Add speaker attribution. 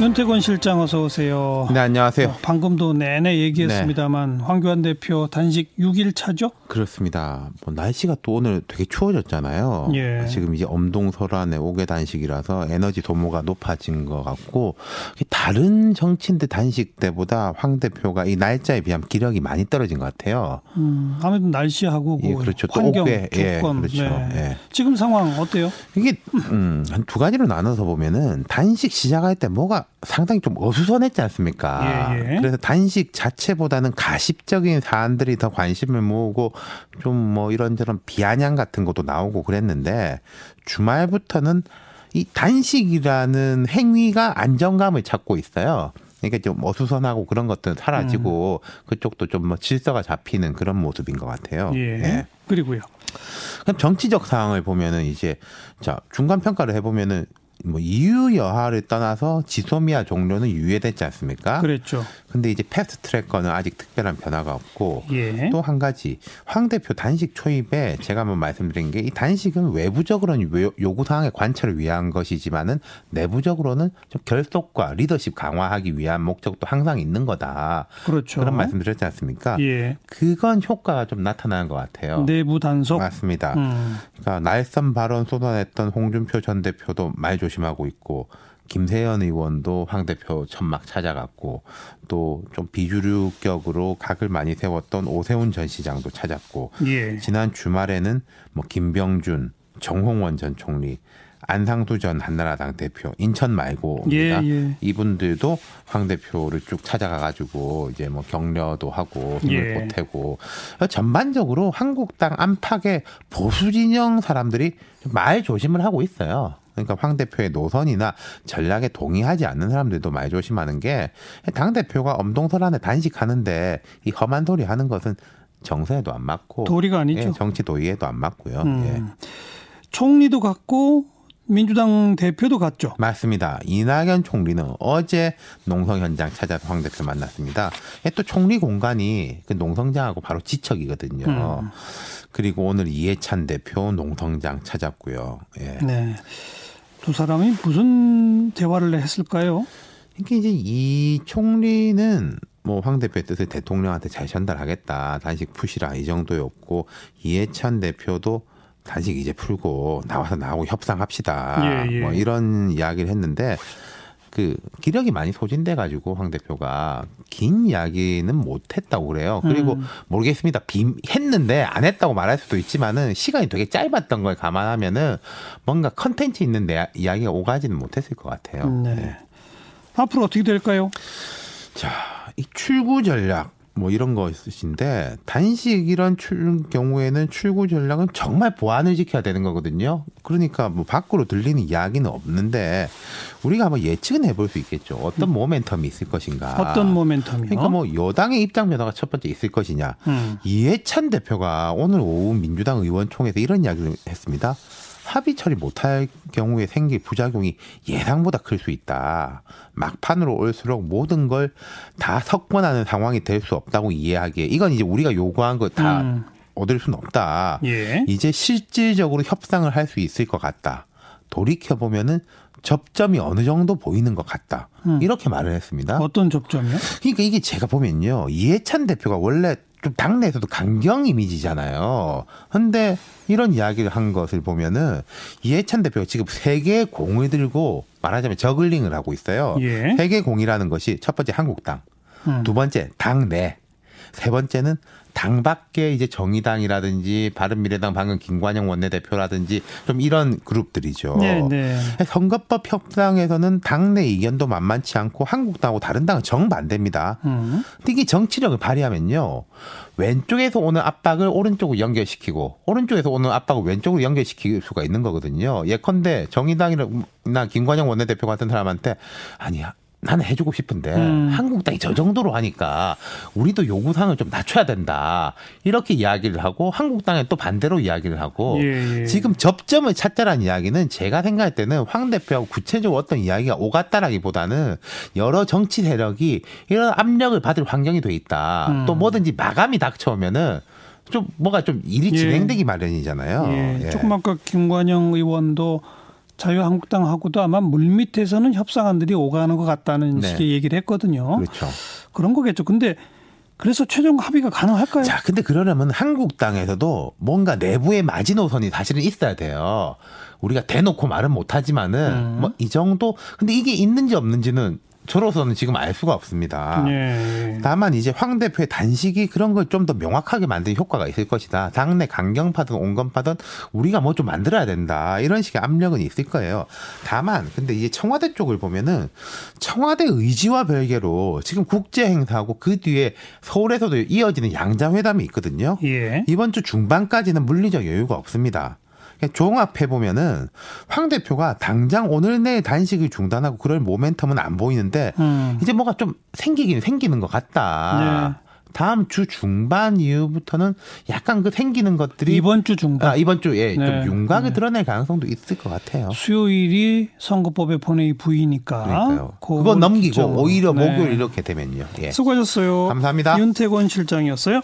Speaker 1: 윤태권 실장 어서 오세요.
Speaker 2: 네, 안녕하세요. 어,
Speaker 1: 방금도 내내 얘기했습니다만 네. 황교안 대표 단식 6일 차죠?
Speaker 2: 그렇습니다. 뭐 날씨가 또 오늘 되게 추워졌잖아요. 예. 지금 이제 엄동설안의 5개 단식이라서 에너지 소모가 높아진 것 같고 다른 정치인들 단식 때보다 황 대표가 이 날짜에 비하면 기력이 많이 떨어진 것 같아요.
Speaker 1: 음, 아무래도 날씨하고 예, 그렇죠. 환경, 또 5개, 예, 조건. 예, 그렇죠. 네. 예. 지금 상황 어때요?
Speaker 2: 이게 음, 한 두 가지로 나눠서 보면은 단식 시작할 때 뭐가 상당히 좀 어수선했지 않습니까? 예, 예. 그래서 단식 자체보다는 가십적인 사안들이 더 관심을 모으고 좀 뭐 이런저런 비아냥 같은 것도 나오고 그랬는데 주말부터는 이 단식이라는 행위가 안정감을 찾고 있어요. 그러니까 좀 어수선하고 그런 것들은 사라지고 음. 그쪽도 좀 뭐 질서가 잡히는 그런 모습인 것 같아요.
Speaker 1: 예. 예. 그리고요.
Speaker 2: 그럼 정치적 상황을 보면은 이제 자 중간 평가를 해보면은 뭐 이유 여하를 떠나서 지소미아 종료는 유예됐지 않습니까?
Speaker 1: 그랬죠.
Speaker 2: 근데 이제 패스트 트랙 거는 아직 특별한 변화가 없고 예. 또한 가지 황 대표 단식 초입에 제가 한번 말씀드린 게 이 단식은 외부적으로는 요구 사항의 관철을 위한 것이지만은 내부적으로는 좀 결속과 리더십 강화하기 위한 목적도 항상 있는 거다.
Speaker 1: 그렇죠.
Speaker 2: 그런 말씀드렸지 않습니까? 예. 그건 효과가 좀 나타나는 것 같아요.
Speaker 1: 내부 단속
Speaker 2: 맞습니다. 음. 그러니까 날선 발언 쏟아냈던 홍준표 전 대표도 말조 심하고 있고 김세연 의원도 황 대표 천막 찾아갔고 또 좀 비주류격으로 각을 많이 세웠던 오세훈 전 시장도 찾았고 예. 지난 주말에는 뭐 김병준, 정홍원 전 총리, 안상수 전 한나라당 대표 인천 말고 예, 예. 이분들도 황 대표를 쭉 찾아가가지고 이제 뭐 격려도 하고 힘을 예. 보태고 전반적으로 한국당 안팎의 보수 진영 사람들이 말 조심을 하고 있어요. 그러니까 황 대표의 노선이나 전략에 동의하지 않는 사람들도 말 조심하는 게 당 대표가 엄동설 안에 단식하는데 이 험한 소리 하는 것은 정서에도 안 맞고
Speaker 1: 도리가 아니죠.
Speaker 2: 예, 정치 도의에도 안 맞고요. 음. 예.
Speaker 1: 총리도 갔고 민주당 대표도 갔죠.
Speaker 2: 맞습니다. 이낙연 총리는 어제 농성 현장 찾아서 황 대표 만났습니다. 또 총리 공간이 그 농성장하고 바로 지척이거든요. 음. 그리고 오늘 이해찬 대표 농성장 찾았고요. 예. 네.
Speaker 1: 두 사람이 무슨 대화를 했을까요?
Speaker 2: 이게 이제 이 총리는 뭐황 대표의 뜻을 대통령한테 잘 전달하겠다. 단식 푸시라 이 정도였고 이해찬 대표도 단식 이제 풀고 나와서 나하고 협상합시다. 예, 예. 뭐 이런 이야기를 했는데 그 기력이 많이 소진돼 가지고 황 대표가 긴 이야기는 못 했다고 그래요. 그리고 음. 모르겠습니다. 빔 했는데 안 했다고 말할 수도 있지만은 시간이 되게 짧았던 걸 감안하면은 뭔가 컨텐츠 있는 내 이야기가 오가지는 못했을 것 같아요. 네. 네.
Speaker 1: 앞으로 어떻게 될까요?
Speaker 2: 자, 이 출구 전략 뭐 이런 거 있으신데 단식 이런 출 경우에는 출구 전략은 정말 보안을 지켜야 되는 거거든요. 그러니까 뭐 밖으로 들리는 이야기는 없는데 우리가 한번 예측은 해볼 수 있겠죠. 어떤 음. 모멘텀이 있을 것인가.
Speaker 1: 어떤 모멘텀이요?
Speaker 2: 그러니까 뭐 여당의 입장 변화가 첫 번째 있을 것이냐. 음. 이해찬 대표가 오늘 오후 민주당 의원총회에서 이런 이야기를 했습니다. 합의 처리 못할 경우에 생길 부작용이 예상보다 클 수 있다. 막판으로 올수록 모든 걸 다 석권하는 상황이 될 수 없다고 이해하기에 이건 이제 우리가 요구한 거다 음. 얻을 수는 없다. 예. 이제 실질적으로 협상을 할 수 있을 것 같다. 돌이켜 보면은 접점이 어느 정도 보이는 것 같다. 음. 이렇게 말을 했습니다.
Speaker 1: 어떤 접점이요?
Speaker 2: 그러니까 이게 제가 보면요. 이해찬 대표가 원래 좀 당내에서도 강경 이미지잖아요. 근데 이런 이야기를 한 것을 보면은 이해찬 대표가 지금 세계 공을 들고 말하자면 저글링을 하고 있어요. 예. 세계 공이라는 것이 첫 번째 한국당, 음. 두 번째 당내, 세 번째는 당 밖에 이제 정의당이라든지 바른미래당 방금 김관영 원내대표라든지 좀 이런 그룹들이죠. 네, 네. 선거법 협상에서는 당내 의견도 만만치 않고 한국당하고 다른 당은 정반대입니다. 음. 근데 이게 정치력을 발휘하면요. 왼쪽에서 오는 압박을 오른쪽으로 연결시키고 오른쪽에서 오는 압박을 왼쪽으로 연결시킬 수가 있는 거거든요. 예컨대 정의당이나 김관영 원내대표 같은 사람한테 아니야 나는 해주고 싶은데 음. 한국당이 저 정도로 하니까 우리도 요구사항을 좀 낮춰야 된다 이렇게 이야기를 하고 한국당에 또 반대로 이야기를 하고 예, 예. 지금 접점을 찾자라는 이야기는 제가 생각할 때는 황 대표하고 구체적으로 어떤 이야기가 오갔다라기보다는 여러 정치 세력이 이런 압력을 받을 환경이 돼 있다 음. 또 뭐든지 마감이 닥쳐오면은 좀 뭐가 좀 일이 예. 진행되기 마련이잖아요.
Speaker 1: 예. 조금 아까 김관영 의원도 자유한국당하고도 아마 물밑에서는 협상안들이 오가는 것 같다는 네. 식의 얘기를 했거든요.
Speaker 2: 그렇죠.
Speaker 1: 그런 거겠죠. 근데 그래서 최종 합의가 가능할까요?
Speaker 2: 자, 근데 그러려면 한국당에서도 뭔가 내부의 마지노선이 사실은 있어야 돼요. 우리가 대놓고 말은 못하지만은 음. 뭐이 정도. 근데 이게 있는지 없는지는 저로서는 지금 알 수가 없습니다. 네. 다만 이제 황 대표의 단식이 그런 걸 좀 더 명확하게 만드는 효과가 있을 것이다. 당내 강경파든 온건파든 우리가 뭐 좀 만들어야 된다. 이런 식의 압력은 있을 거예요. 다만 근데 이제 청와대 쪽을 보면은 청와대 의지와 별개로 지금 국제 행사하고 그 뒤에 서울에서도 이어지는 양자 회담이 있거든요. 예. 이번 주 중반까지는 물리적 여유가 없습니다. 종합해 보면은 황 대표가 당장 오늘 내에 단식을 중단하고 그럴 모멘텀은 안 보이는데 음. 이제 뭐가 좀 생기긴 생기는 것 같다. 네. 다음 주 중반 이후부터는 약간 그 생기는 것들이
Speaker 1: 이번 주 중반
Speaker 2: 아, 이번 주에 네. 좀 윤곽을 네. 드러낼 가능성도 있을 것 같아요.
Speaker 1: 수요일이 선거법의 본회의
Speaker 2: 그러니까요. 그거 넘기고 오히려 네. 목요일 이렇게 되면요.
Speaker 1: 예. 수고하셨어요.
Speaker 2: 감사합니다.
Speaker 1: 윤태권 실장이었어요.